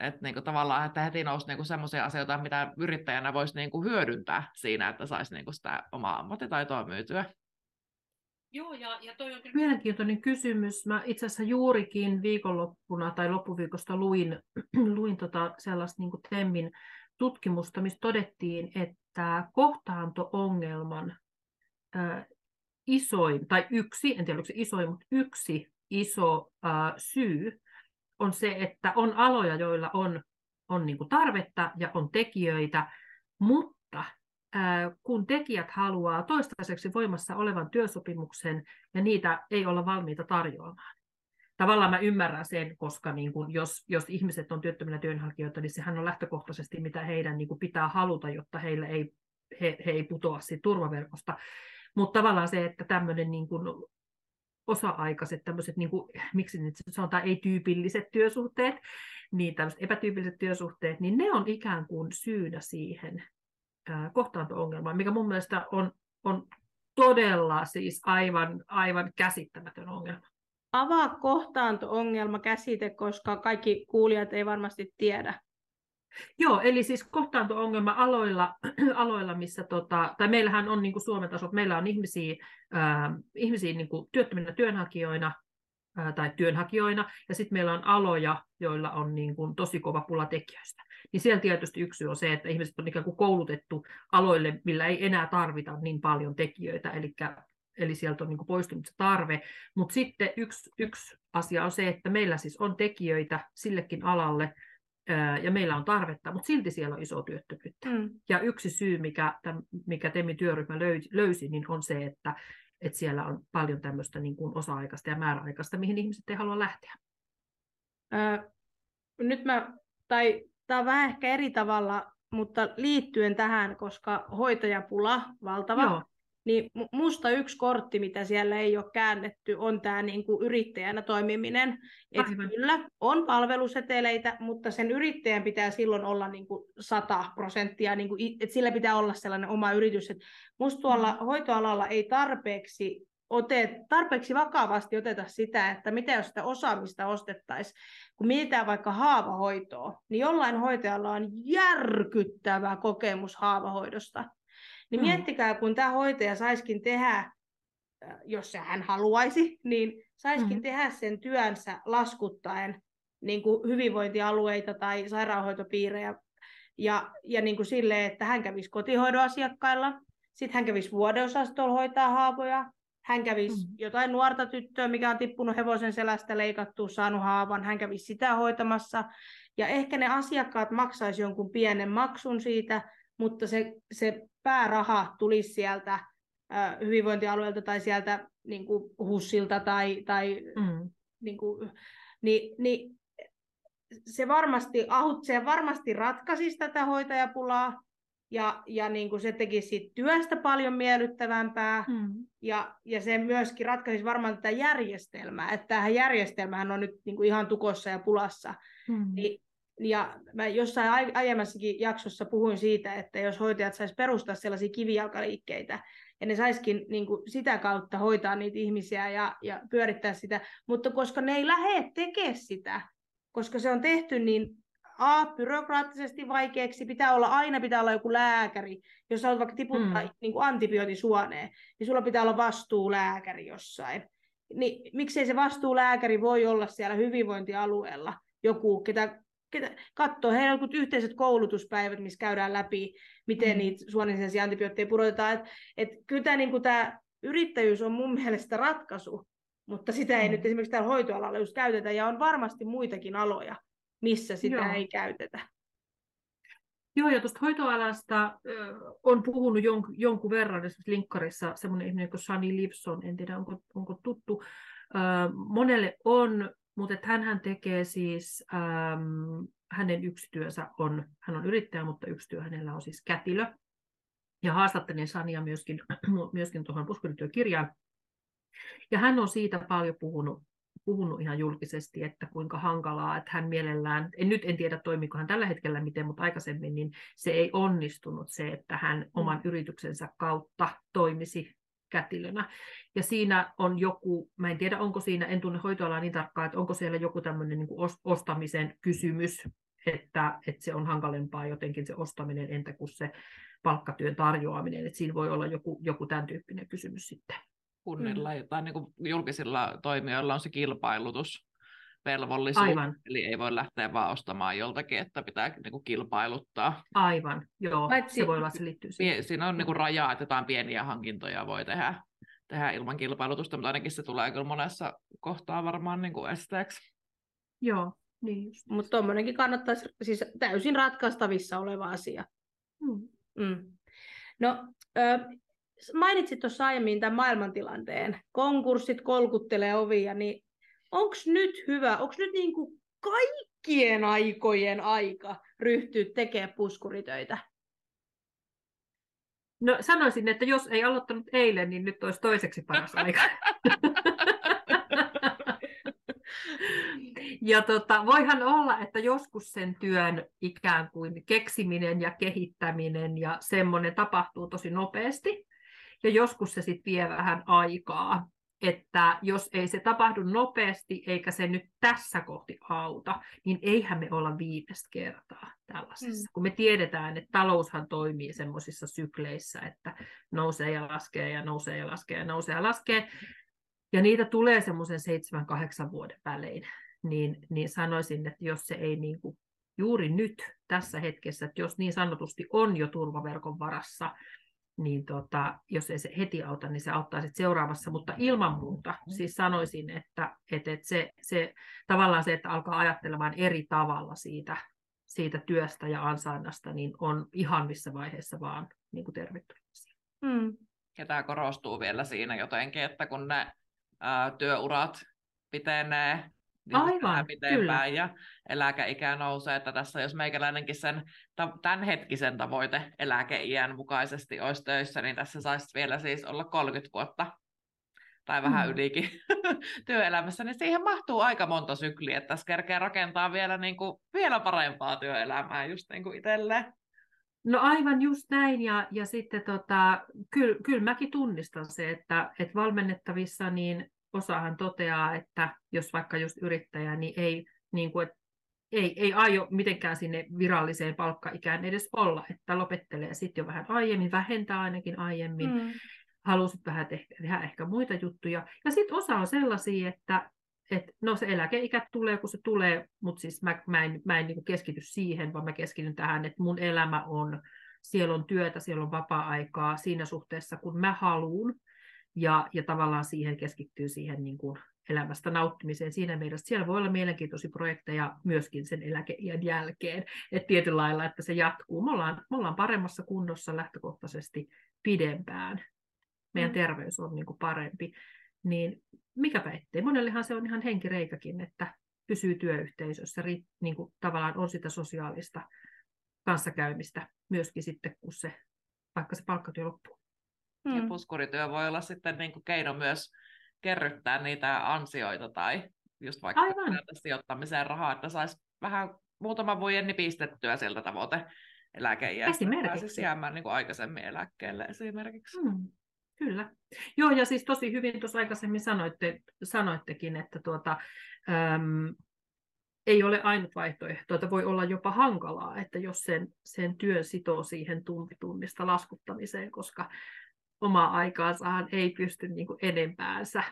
Että niinku tavallaan, että heti nousi niinku sellaisia asioita, mitä yrittäjänä voisi niinku hyödyntää siinä, että saisi niinku sitä omaa ammattitaitoa myytyä. Joo, ja, ja toi on kyllä mielenkiintoinen kysymys. Mä itse asiassa juurikin viikonloppuna tai loppuviikosta luin, luin tota sellaista niin Temmin tutkimusta, missä todettiin, että kohtaanto-ongelman äh, isoin, tai yksi, en tiedä oliko se isoin, mutta yksi iso äh, syy on se, että on aloja, joilla on, on niin tarvetta ja on tekijöitä, mutta kun tekijät haluaa toistaiseksi voimassa olevan työsopimuksen ja niitä ei olla valmiita tarjoamaan. Tavallaan mä ymmärrän sen, koska niin kun jos, jos ihmiset on työttöminä työnhakijoita, niin sehän on lähtökohtaisesti, mitä heidän niin pitää haluta, jotta heille ei, he, he ei putoa siitä turvaverkosta. Mutta tavallaan se, että tämmöinen niin kun osa-aikaiset, tämmöiset, niin kuin, miksi nyt sanotaan, ei-tyypilliset työsuhteet, niin tämmöiset epätyypilliset työsuhteet, niin ne on ikään kuin syynä siihen kohtaanto-ongelmaan, mikä mun mielestä on, on todella siis aivan, aivan käsittämätön ongelma. Avaa kohtaanto-ongelma käsite, koska kaikki kuulijat ei varmasti tiedä. Joo, eli siis kohtaanto-ongelma aloilla, aloilla missä, tota, tai meillähän on niin kuin Suomen tasolla, meillä on ihmisiä, äh, ihmisiä niin kuin työttöminä työnhakijoina, tai työnhakijoina, ja sitten meillä on aloja, joilla on niin kuin tosi kova pula tekijöistä. Niin siellä tietysti yksi on se, että ihmiset on ikään kuin koulutettu aloille, millä ei enää tarvita niin paljon tekijöitä, eli, eli sieltä on niin kuin poistunut se tarve. Mutta sitten yksi, yksi asia on se, että meillä siis on tekijöitä sillekin alalle, ja meillä on tarvetta, mutta silti siellä on iso työttömyyttä. Mm. Ja yksi syy, mikä, tämän, mikä TEMI-työryhmä löysi, löysi, niin on se, että että siellä on paljon tämmöistä niin kuin osa-aikaista ja määräaikaista, mihin ihmiset ei halua lähteä. Öö, nyt mä, tai tämä on vähän ehkä eri tavalla, mutta liittyen tähän, koska hoitajapula valtava, Joo. Niin musta yksi kortti, mitä siellä ei ole käännetty, on tämä niinku yrittäjänä toimiminen. Et kyllä, on palveluseteleitä, mutta sen yrittäjän pitää silloin olla niinku 100 prosenttia, niinku, että sillä pitää olla sellainen oma yritys. Et musta tuolla mm. hoitoalalla ei tarpeeksi otet, tarpeeksi vakavasti oteta sitä, että mitä jos sitä osaamista ostettaisiin. Kun mietitään vaikka haavahoitoa, niin jollain hoitajalla on järkyttävä kokemus haavahoidosta. Niin mm. miettikää, kun tämä hoitaja saiskin tehdä, jos se hän haluaisi, niin saiskin mm. tehdä sen työnsä laskuttaen niin kuin hyvinvointialueita tai sairaanhoitopiirejä ja, ja niin kuin silleen, että hän kävisi kotihoidon asiakkailla, sitten hän kävisi vuodeosastolla hoitaa haavoja, hän kävisi mm. jotain nuorta tyttöä, mikä on tippunut hevosen selästä leikattu, saanut haavan, hän kävisi sitä hoitamassa. Ja ehkä ne asiakkaat maksaisi jonkun pienen maksun siitä, mutta se, se pääraha tulisi sieltä äh, hyvinvointialueelta tai sieltä niin kuin HUSilta tai, tai mm. niin kuin, niin, niin se varmasti, se varmasti ratkaisisi tätä hoitajapulaa ja, ja niin kuin se tekisi siitä työstä paljon miellyttävämpää mm. ja, ja se myöskin ratkaisisi varmaan tätä järjestelmää, että tämähän järjestelmähän on nyt niin kuin ihan tukossa ja pulassa, mm. niin ja mä jossain aiemmassakin jaksossa puhuin siitä, että jos hoitajat sais perustaa sellaisia kivijalkaliikkeitä, ja ne saisikin niin kuin, sitä kautta hoitaa niitä ihmisiä ja, ja pyörittää sitä, mutta koska ne ei lähde tekemään sitä, koska se on tehty niin A, byrokraattisesti vaikeaksi, pitää olla, aina pitää olla joku lääkäri, jos haluat vaikka tiputtaa mm. niin kuin antibioottisuoneen, niin sulla pitää olla vastuulääkäri jossain. Niin miksei se vastuulääkäri voi olla siellä hyvinvointialueella joku, ketä katsoa, heillä on yhteiset koulutuspäivät, missä käydään läpi, miten mm. niitä suonensijaisia antibiootteja pudotetaan. Et, et kyllä tämä, niin tämä yrittäjyys on mun mielestä ratkaisu, mutta sitä ei mm. nyt esimerkiksi täällä hoitoalalla just käytetä, ja on varmasti muitakin aloja, missä sitä Joo. ei käytetä. Joo, ja tuosta hoitoalasta äh, on puhunut jon, jonkun verran, esimerkiksi linkkarissa semmoinen ihminen kuin Shani Lipson, en tiedä onko, onko tuttu. Äh, monelle on mutta hän tekee siis, ähm, hänen yksi työnsä on, hän on yrittäjä, mutta yksi työ hänellä on siis kätilö. Ja haastattelin Sania myöskin, myöskin tuohon puskurityökirjaan. Ja hän on siitä paljon puhunut, puhunut ihan julkisesti, että kuinka hankalaa, että hän mielellään, en nyt en tiedä toimiko hän tällä hetkellä miten, mutta aikaisemmin niin se ei onnistunut se, että hän mm. oman yrityksensä kautta toimisi kätilönä. Ja siinä on joku, mä en tiedä onko siinä, en tunne hoitoalaa niin tarkkaan, että onko siellä joku tämmöinen niin ostamisen kysymys, että, että se on hankalempaa jotenkin se ostaminen entä kuin se palkkatyön tarjoaminen, että siinä voi olla joku, joku tämän tyyppinen kysymys sitten. Kunnilla mm. tai niin kuin julkisilla toimijoilla on se kilpailutus velvollisuus, Aivan. eli ei voi lähteä vaan ostamaan joltakin, että pitää niin kuin kilpailuttaa. Aivan, joo, Paitsi, se voi olla, se liittyy siihen. Siinä on niin kuin rajaa, että jotain pieniä hankintoja voi tehdä, tehdä ilman kilpailutusta, mutta ainakin se tulee kyllä monessa kohtaa varmaan niin kuin esteeksi. Joo, niin Mutta tuommoinenkin kannattaisi, siis täysin ratkaistavissa oleva asia. Mm. Mm. No, ö, mainitsit tuossa aiemmin tämän maailmantilanteen. Konkurssit kolkuttelee ovia, niin onko nyt hyvä, onko nyt niin kuin kaikkien aikojen aika ryhtyä tekemään puskuritöitä? No sanoisin, että jos ei aloittanut eilen, niin nyt olisi toiseksi paras aika. Ja tota, voihan olla, että joskus sen työn ikään kuin keksiminen ja kehittäminen ja semmoinen tapahtuu tosi nopeasti. Ja joskus se sitten vie vähän aikaa että jos ei se tapahdu nopeasti eikä se nyt tässä kohti auta, niin eihän me olla viimeistä kertaa tällaisessa. Mm. Kun me tiedetään, että taloushan toimii semmoisissa sykleissä, että nousee ja laskee ja nousee ja laskee ja nousee ja laskee, ja niitä tulee semmoisen seitsemän, kahdeksan vuoden välein, niin, niin sanoisin, että jos se ei niin kuin juuri nyt tässä hetkessä, että jos niin sanotusti on jo turvaverkon varassa, niin tota, jos ei se heti auta, niin se auttaa sitten seuraavassa, mutta ilman muuta siis sanoisin, että, että, että se, se, tavallaan se, että alkaa ajattelemaan eri tavalla siitä, siitä työstä ja ansainnasta, niin on ihan missä vaiheessa vaan niin kuin tervetullut. Mm. Ja tämä korostuu vielä siinä jotenkin, että kun ne ää, työurat pitenee, niin Aivan, pitempään kyllä. ja eläkeikä nousee, että tässä jos meikäläinenkin sen tämänhetkisen tavoite eläkeiän mukaisesti olisi töissä, niin tässä saisi vielä siis olla 30 vuotta tai vähän mm. ylikin työelämässä, niin siihen mahtuu aika monta sykliä, että tässä kerkeä rakentaa vielä, niin kuin, vielä parempaa työelämää just niin kuin itselleen. No aivan just näin, ja, ja sitten tota, kyllä, kyllä mäkin tunnistan se, että, että valmennettavissa niin osahan toteaa, että jos vaikka just yrittäjä, niin ei, niin kuin, ei, ei aio mitenkään sinne viralliseen palkkaikään edes olla, että lopettelee sitten jo vähän aiemmin, vähentää ainakin aiemmin, mm. halusit vähän tehdä, tehdä ehkä muita juttuja. Ja sitten osa on sellaisia, että et, no se eläkeikä tulee, kun se tulee, mutta siis mä, mä en, mä en niin keskity siihen, vaan mä keskityn tähän, että mun elämä on, siellä on työtä, siellä on vapaa-aikaa siinä suhteessa, kun mä haluan, ja, ja tavallaan siihen keskittyy siihen niin kuin elämästä nauttimiseen siinä mielessä. Siellä voi olla mielenkiintoisia projekteja myöskin sen eläkeiän jälkeen, että tietyllä lailla, että se jatkuu. Me ollaan, me ollaan paremmassa kunnossa lähtökohtaisesti pidempään. Meidän mm. terveys on niin kuin parempi. Niin mikäpä ettei. Monellehan se on ihan henkireikäkin, että pysyy työyhteisössä, niin kuin tavallaan on sitä sosiaalista kanssakäymistä myöskin sitten, kun se, vaikka se palkkatyö loppuu. Mm. Ja puskurityö voi olla sitten niin kuin keino myös kerryttää niitä ansioita tai just vaikka sijoittamiseen rahaa, että saisi vähän muutama vuoden pistettyä sieltä tavoite eläkeijästä. Esimerkiksi. jäämään niin kuin aikaisemmin eläkkeelle esimerkiksi. Mm. Kyllä. Joo, ja siis tosi hyvin tuossa aikaisemmin sanoitte, sanoittekin, että tuota, äm, ei ole ainut vaihtoehto, että voi olla jopa hankalaa, että jos sen, sen työn sitoo siihen tunnista laskuttamiseen, koska omaa aikaansahan ei pysty niin kuin enempäänsä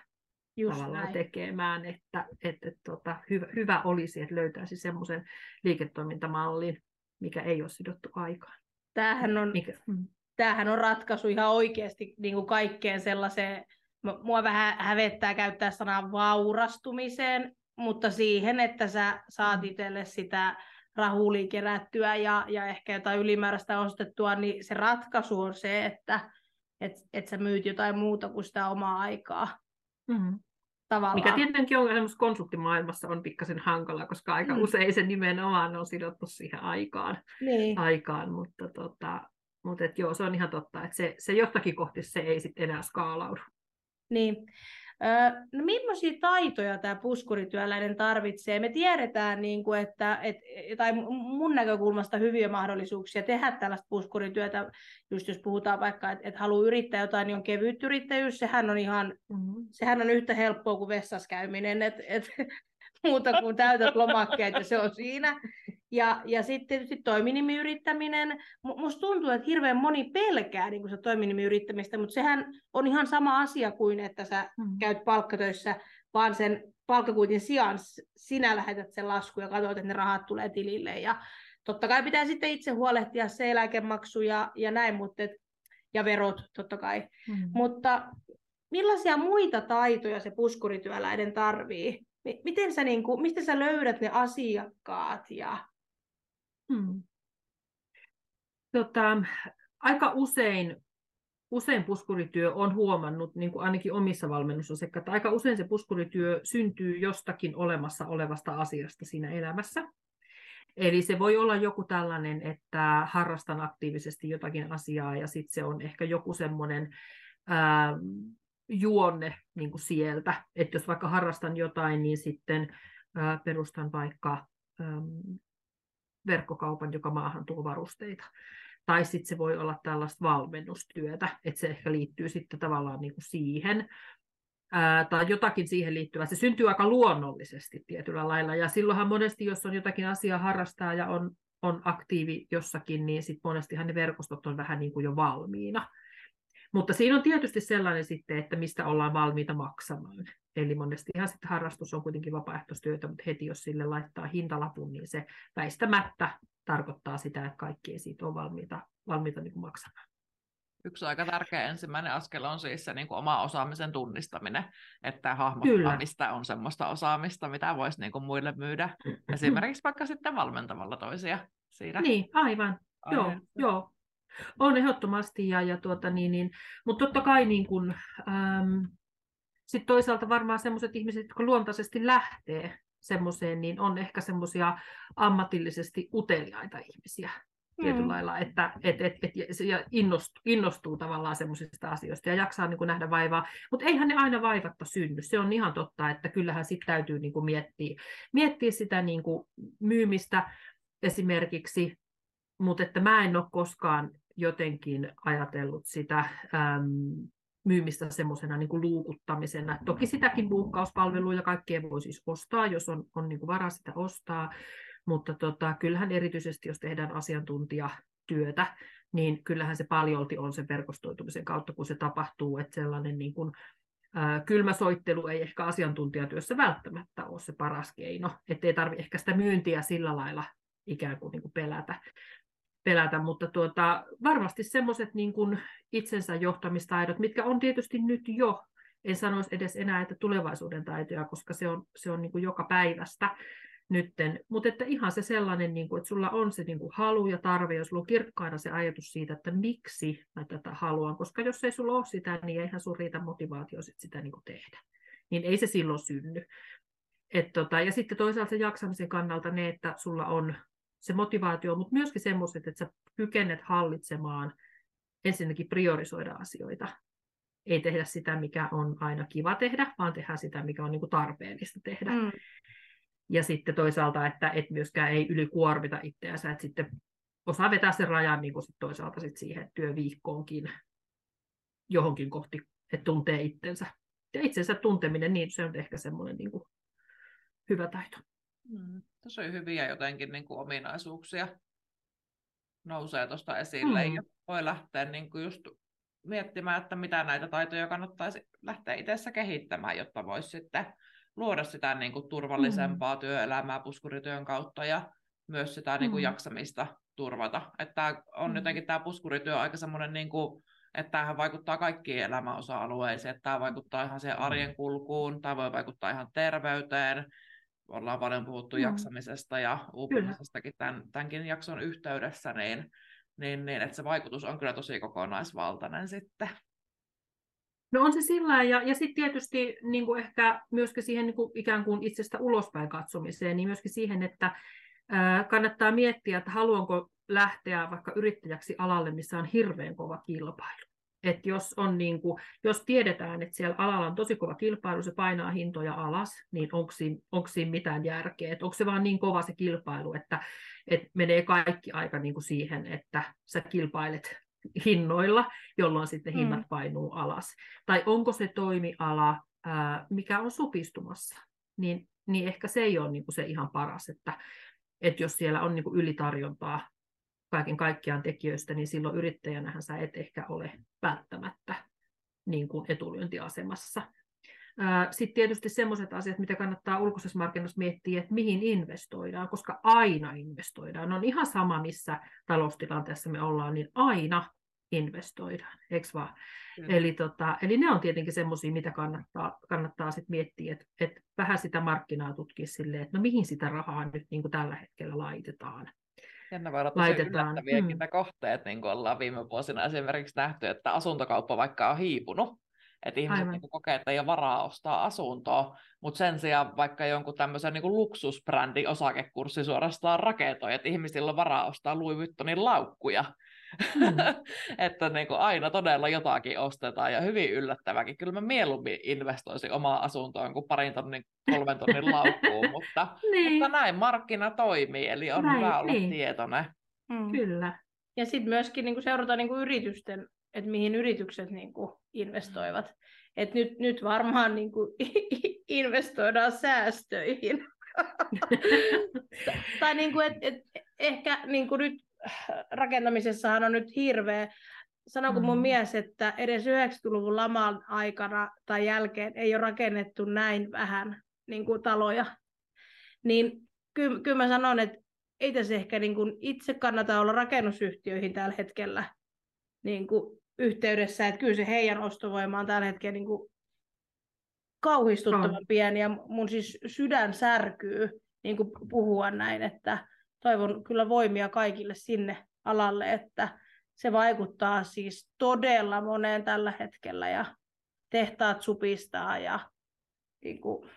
Just tavallaan näin. tekemään, että, että, tota, hyvä, hyvä olisi, että löytäisi semmoisen liiketoimintamallin, mikä ei ole sidottu aikaan. Tämähän on, mikä? Mm. tämähän on ratkaisu ihan oikeasti niin kuin kaikkeen sellaiseen, mua vähän hävettää käyttää sanaa vaurastumiseen, mutta siihen, että sä saat mm. itselle sitä rahulia kerättyä ja, ja ehkä jotain ylimääräistä ostettua, niin se ratkaisu on se, että että et sä myyt jotain muuta kuin sitä omaa aikaa. Mm-hmm. Tavallaan. Mikä tietenkin on semmoisessa konsulttimaailmassa on pikkasen hankala, koska aika mm. usein se nimenomaan on sidottu siihen aikaan. Niin. aikaan mutta tota, mutta et joo, se on ihan totta, että se, se jostakin kohti se ei sitten enää skaalaudu. Niin. No millaisia taitoja tämä puskurityöläinen tarvitsee? Me tiedetään, niin kuin, että, et, tai mun näkökulmasta hyviä mahdollisuuksia tehdä tällaista puskurityötä, just jos puhutaan vaikka, että et haluaa yrittää jotain, niin on kevyt yrittäjyys, sehän on ihan, mm-hmm. sehän on yhtä helppoa kuin vessassa käyminen, että et, muuta kuin täytät lomakkeet ja se on siinä. Ja, ja sitten tietysti toiminimiyrittäminen. Musta tuntuu, että hirveän moni pelkää niin se toiminimiyrittämistä, mutta sehän on ihan sama asia kuin, että sä mm. käyt palkkatöissä, vaan sen palkkakuitin sijaan sinä lähetät sen lasku ja katsot, että ne rahat tulee tilille. Ja totta kai pitää sitten itse huolehtia se eläkemaksu ja, ja näin, mutta et, ja verot totta kai. Mm. Mutta millaisia muita taitoja se puskurityöläinen tarvii? Miten sä, niin kuin, mistä sä löydät ne asiakkaat ja Hmm. Tota, aika usein, usein puskurityö on huomannut, niin kuin ainakin omissa valmennusosakkaissa, että aika usein se puskurityö syntyy jostakin olemassa olevasta asiasta siinä elämässä. Eli se voi olla joku tällainen, että harrastan aktiivisesti jotakin asiaa ja sitten se on ehkä joku semmoinen ää, juonne niin kuin sieltä. Että jos vaikka harrastan jotain, niin sitten ää, perustan vaikka verkkokaupan, joka maahan tuo varusteita. Tai sitten se voi olla tällaista valmennustyötä, että se ehkä liittyy sitten tavallaan niin kuin siihen, ää, tai jotakin siihen liittyvää. Se syntyy aika luonnollisesti tietyllä lailla, ja silloinhan monesti, jos on jotakin asiaa harrastaa ja on, on aktiivi jossakin, niin sitten monestihan ne verkostot on vähän niin kuin jo valmiina. Mutta siinä on tietysti sellainen sitten, että mistä ollaan valmiita maksamaan. Eli monestihan sitten harrastus on kuitenkin vapaaehtoistyötä, mutta heti jos sille laittaa hintalapun, niin se väistämättä tarkoittaa sitä, että kaikki ei siitä ole valmiita, valmiita niin kuin maksamaan. Yksi aika tärkeä ensimmäinen askel on siis se niin kuin oma osaamisen tunnistaminen, että hahmottaa, Kyllä. mistä on semmoista osaamista, mitä voisi niin kuin muille myydä, esimerkiksi vaikka sitten valmentamalla toisia siinä. Niin, aivan. Joo, joo. On ehdottomasti, ja, ja tuota, niin, niin, mutta totta kai niin kun, äm, sitten toisaalta varmaan sellaiset ihmiset, jotka luontaisesti lähtee semmoiseen, niin on ehkä semmoisia ammatillisesti uteliaita ihmisiä mm. tietyllä lailla, että et, et, et, ja innostuu, innostuu tavallaan semmoisista asioista ja jaksaa niin kuin nähdä vaivaa, mutta eihän ne aina vaivatta synny. Se on ihan totta, että kyllähän sitten täytyy niin kuin miettiä, miettiä sitä niin kuin myymistä esimerkiksi, mutta että mä en ole koskaan jotenkin ajatellut sitä äm, myymistä semmoisena niin luukuttamisena. Toki sitäkin buukkauspalveluja kaikkea voi siis ostaa, jos on, on niin kuin sitä ostaa, mutta tota, kyllähän erityisesti, jos tehdään asiantuntijatyötä, niin kyllähän se paljolti on sen verkostoitumisen kautta, kun se tapahtuu, että sellainen niin kuin, ää, kylmäsoittelu ei ehkä asiantuntijatyössä välttämättä ole se paras keino, ettei tarvitse ehkä sitä myyntiä sillä lailla ikään kuin, niin kuin pelätä pelätä, mutta tuota, varmasti semmoiset niin itsensä johtamistaidot, mitkä on tietysti nyt jo, en sanoisi edes enää, että tulevaisuuden taitoja, koska se on, se on niin kuin joka päivästä nytten, mutta että ihan se sellainen, niin kuin, että sulla on se niin kuin halu ja tarve, jos sulla on kirkkaana se ajatus siitä, että miksi mä tätä haluan, koska jos ei sulla ole sitä, niin eihän sun riitä motivaatio sit sitä niin kuin tehdä. Niin ei se silloin synny. Et tota, ja sitten toisaalta se jaksamisen kannalta ne, että sulla on se motivaatio, mutta myöskin semmoiset, että sä kykenet hallitsemaan, ensinnäkin priorisoida asioita. Ei tehdä sitä, mikä on aina kiva tehdä, vaan tehdä sitä, mikä on niin kuin tarpeellista tehdä. Mm. Ja sitten toisaalta, että et myöskään ei ylikuormita itseänsä, että sitten osaa vetää sen rajan niin kuin sit toisaalta sit siihen työviikkoonkin johonkin kohti, että tuntee itsensä. Ja itsensä tunteminen, niin se on ehkä semmoinen niin kuin hyvä taito. Mm, tosi hyviä jotenkin niin kuin ominaisuuksia nousee tuosta esille mm. ja voi lähteä niin kuin just miettimään, että mitä näitä taitoja kannattaisi lähteä itsessä kehittämään, jotta voisi sitten luoda sitä niin kuin turvallisempaa mm. työelämää puskurityön kautta ja myös sitä niin kuin mm. jaksamista turvata. Että on mm. jotenkin tämä puskurityö aika semmoinen, niin kuin, että tämähän vaikuttaa kaikkiin elämän osa-alueisiin, että tämä vaikuttaa ihan siihen arjen mm. kulkuun, tämä voi vaikuttaa ihan terveyteen, ollaan paljon puhuttu mm. jaksamisesta ja uupumisestakin tämän, tämänkin jakson yhteydessä, niin, niin, niin että se vaikutus on kyllä tosi kokonaisvaltainen sitten. No on se sillä ja, ja sitten tietysti niin kuin ehkä myöskin siihen niin kuin ikään kuin itsestä ulospäin katsomiseen, niin myöskin siihen, että ää, kannattaa miettiä, että haluanko lähteä vaikka yrittäjäksi alalle, missä on hirveän kova kilpailu. Että jos, on niin kuin, jos tiedetään, että siellä alalla on tosi kova kilpailu, se painaa hintoja alas, niin onko siinä, onko siinä mitään järkeä? Että onko se vaan niin kova se kilpailu, että, että menee kaikki aika niin kuin siihen, että sä kilpailet hinnoilla, jolloin sitten hinnat mm. painuu alas. Tai onko se toimiala, ää, mikä on supistumassa, niin, niin ehkä se ei ole niin kuin se ihan paras, että, että jos siellä on niin kuin ylitarjontaa kaiken kaikkiaan tekijöistä, niin silloin yrittäjänähän sä et ehkä ole välttämättä niin kuin etulyöntiasemassa. Sitten tietysti sellaiset asiat, mitä kannattaa ulkoisessa markkinoissa miettiä, että mihin investoidaan, koska aina investoidaan. On ihan sama, missä taloustilanteessa me ollaan, niin aina investoidaan, eikö vaan? Mm. Eli, tota, eli ne on tietenkin semmoisia, mitä kannattaa, kannattaa sit miettiä, että et vähän sitä markkinaa tutkia silleen, että no mihin sitä rahaa nyt niin kuin tällä hetkellä laitetaan. Jännä voi olla tosi yllättäviäkin mm. kohteet, niin kuin ollaan viime vuosina esimerkiksi nähty, että asuntokauppa vaikka on hiipunut, että ihmiset niin kokee, että ei ole varaa ostaa asuntoa, mutta sen sijaan vaikka jonkun tämmöisen niin luksusbrändin osakekurssi suorastaan raketoi, että ihmisillä on varaa ostaa Louis Vuittonin laukkuja. Mm. että niin kuin aina todella jotakin ostetaan ja hyvin yllättäväkin. Kyllä mä mieluummin investoisin omaa asuntoon kuin parin tonnin, kolmen tonnin laukkuun, mutta, niin. mutta näin markkina toimii, eli on näin, hyvä olla niin. tietoinen. Mm. Kyllä. Ja sitten myöskin niin kuin seurata niin kuin yritysten, että mihin yritykset niin kuin investoivat. Et nyt, nyt varmaan niin kuin investoidaan säästöihin. tai niin kuin, et, et, ehkä niin kuin nyt rakentamisessahan on nyt hirveä. Sanoiko mun mm. mies, että edes 90-luvun laman aikana tai jälkeen ei ole rakennettu näin vähän niin kuin taloja. Niin kyllä, kyllä mä sanon, että ei tässä ehkä niin kuin itse kannata olla rakennusyhtiöihin tällä hetkellä niin kuin yhteydessä, että kyllä se heidän ostovoima on tällä hetkellä niin kuin kauhistuttavan no. pieni ja mun siis sydän särkyy niin kuin puhua näin, että toivon kyllä voimia kaikille sinne alalle, että se vaikuttaa siis todella moneen tällä hetkellä ja tehtaat supistaa ja niin kuin,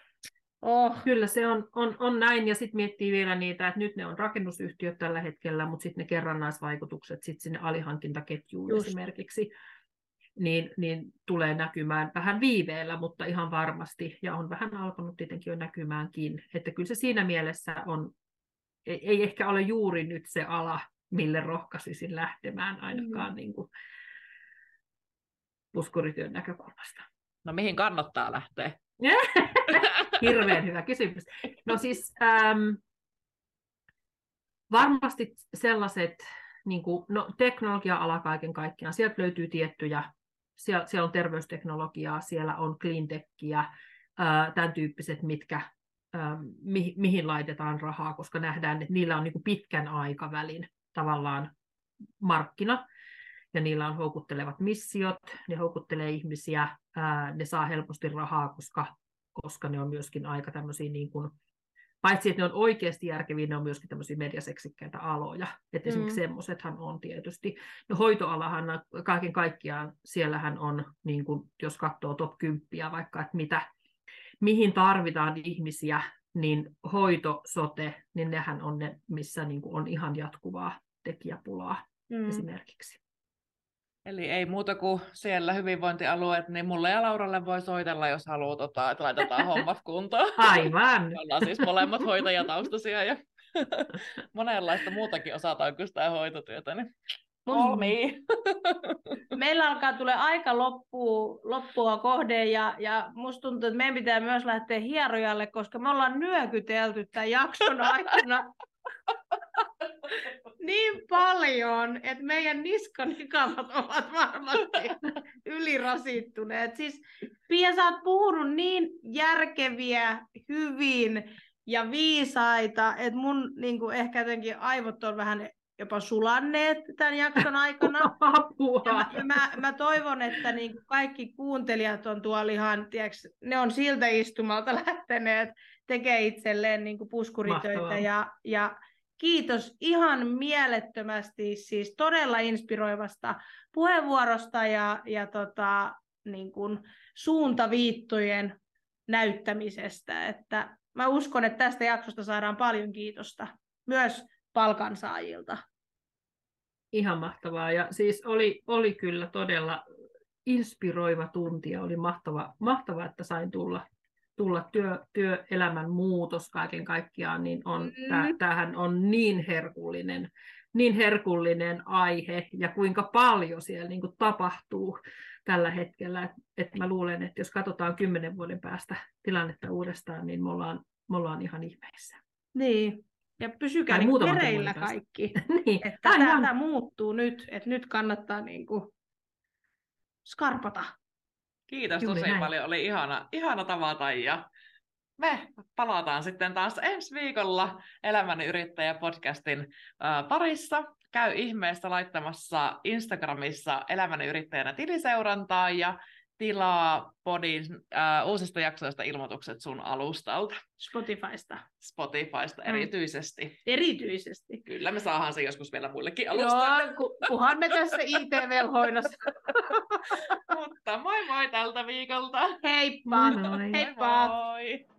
oh. Kyllä se on, on, on näin ja sitten miettii vielä niitä, että nyt ne on rakennusyhtiöt tällä hetkellä, mutta sitten ne kerrannaisvaikutukset sit sinne alihankintaketjuun Just. esimerkiksi niin, niin tulee näkymään vähän viiveellä, mutta ihan varmasti, ja on vähän alkanut tietenkin jo näkymäänkin, että kyllä se siinä mielessä on ei, ehkä ole juuri nyt se ala, mille rohkaisisin lähtemään ainakaan mm. niin kuin puskurityön näkökulmasta. No mihin kannattaa lähteä? Hirveän hyvä kysymys. No siis ähm, varmasti sellaiset, niin kuin, no teknologia-ala kaiken kaikkiaan, sieltä löytyy tiettyjä, siellä, siellä on terveysteknologiaa, siellä on cleantechia, äh, tämän tyyppiset, mitkä mi- mihin laitetaan rahaa, koska nähdään, että niillä on niin pitkän aikavälin tavallaan markkina, ja niillä on houkuttelevat missiot, ne houkuttelee ihmisiä, ää, ne saa helposti rahaa, koska, koska ne on myöskin aika tämmöisiä niin kuin, paitsi että ne on oikeasti järkeviä, ne on myöskin tämmöisiä mediaseksikkäitä aloja. Että mm. esimerkiksi semmoisethan on tietysti. No hoitoalahan kaiken kaikkiaan, siellähän on, niin kuin, jos katsoo top 10 vaikka, että mitä, mihin tarvitaan ihmisiä, niin hoito, sote, niin nehän on ne, missä niin kuin on ihan jatkuvaa tekijäpulaa mm. esimerkiksi. Eli ei muuta kuin siellä hyvinvointialueet, niin mulle ja Lauralle voi soitella, jos haluaa, tota, että laitetaan hommat kuntoon. Aivan. Me ollaan siis molemmat hoitajataustaisia ja monenlaista muutakin osataan kuin sitä hoitotyötä. Niin Kolmi. Meillä alkaa tulee aika loppua, loppua kohde ja, ja musta tuntuu, että meidän pitää myös lähteä hierojalle, koska me ollaan nyökytelty tämän jakson aikana niin paljon, että meidän niskanikamat ovat varmasti ylirasittuneet. Siis Pia, sä oot puhunut niin järkeviä, hyvin ja viisaita, että mun niin kuin, ehkä jotenkin aivot on vähän jopa sulanneet tämän jakson aikana. Apua. Ja mä, mä, mä toivon, että niin kaikki kuuntelijat on tuolla ihan, tiiäks, ne on siltä istumalta lähteneet tekemään itselleen niin puskuritöitä. Ja, ja kiitos ihan mielettömästi, siis todella inspiroivasta puheenvuorosta ja, ja tota, niin kuin suuntaviittojen näyttämisestä. Että mä uskon, että tästä jaksosta saadaan paljon kiitosta myös palkansaajilta. Ihan mahtavaa. Ja siis oli, oli kyllä todella inspiroiva tunti ja oli mahtava, mahtava että sain tulla, tulla työ, työelämän muutos kaiken kaikkiaan, niin on, mm. tämähän on niin herkullinen, niin herkullinen aihe ja kuinka paljon siellä niin kuin tapahtuu tällä hetkellä. Et, et mä luulen, että jos katsotaan kymmenen vuoden päästä tilannetta uudestaan, niin me ollaan, me ollaan ihan ihmeissä. Niin, ja pysykää niin hereillä kaikki. niin. Että tämä, tämä muuttuu nyt, että nyt kannattaa niin kuin skarpata. Kiitos Juuri tosi näin. paljon, oli ihana, ihana tavata ja me palataan sitten taas ensi viikolla Elämäni yrittäjä podcastin parissa. Käy ihmeestä laittamassa Instagramissa Elämäni yrittäjänä tiliseurantaa ja tilaa podin uh, uusista jaksoista ilmoitukset sun alustalta. Spotifysta. Spotifysta mm. erityisesti. Erityisesti. Kyllä, me saadaan se joskus vielä muillekin alustoille. Joo, ku, kuhan me tässä IT-velhoinossa. Mutta moi moi tältä viikolta. Heippa. Moi moi. Heippa. Moi moi.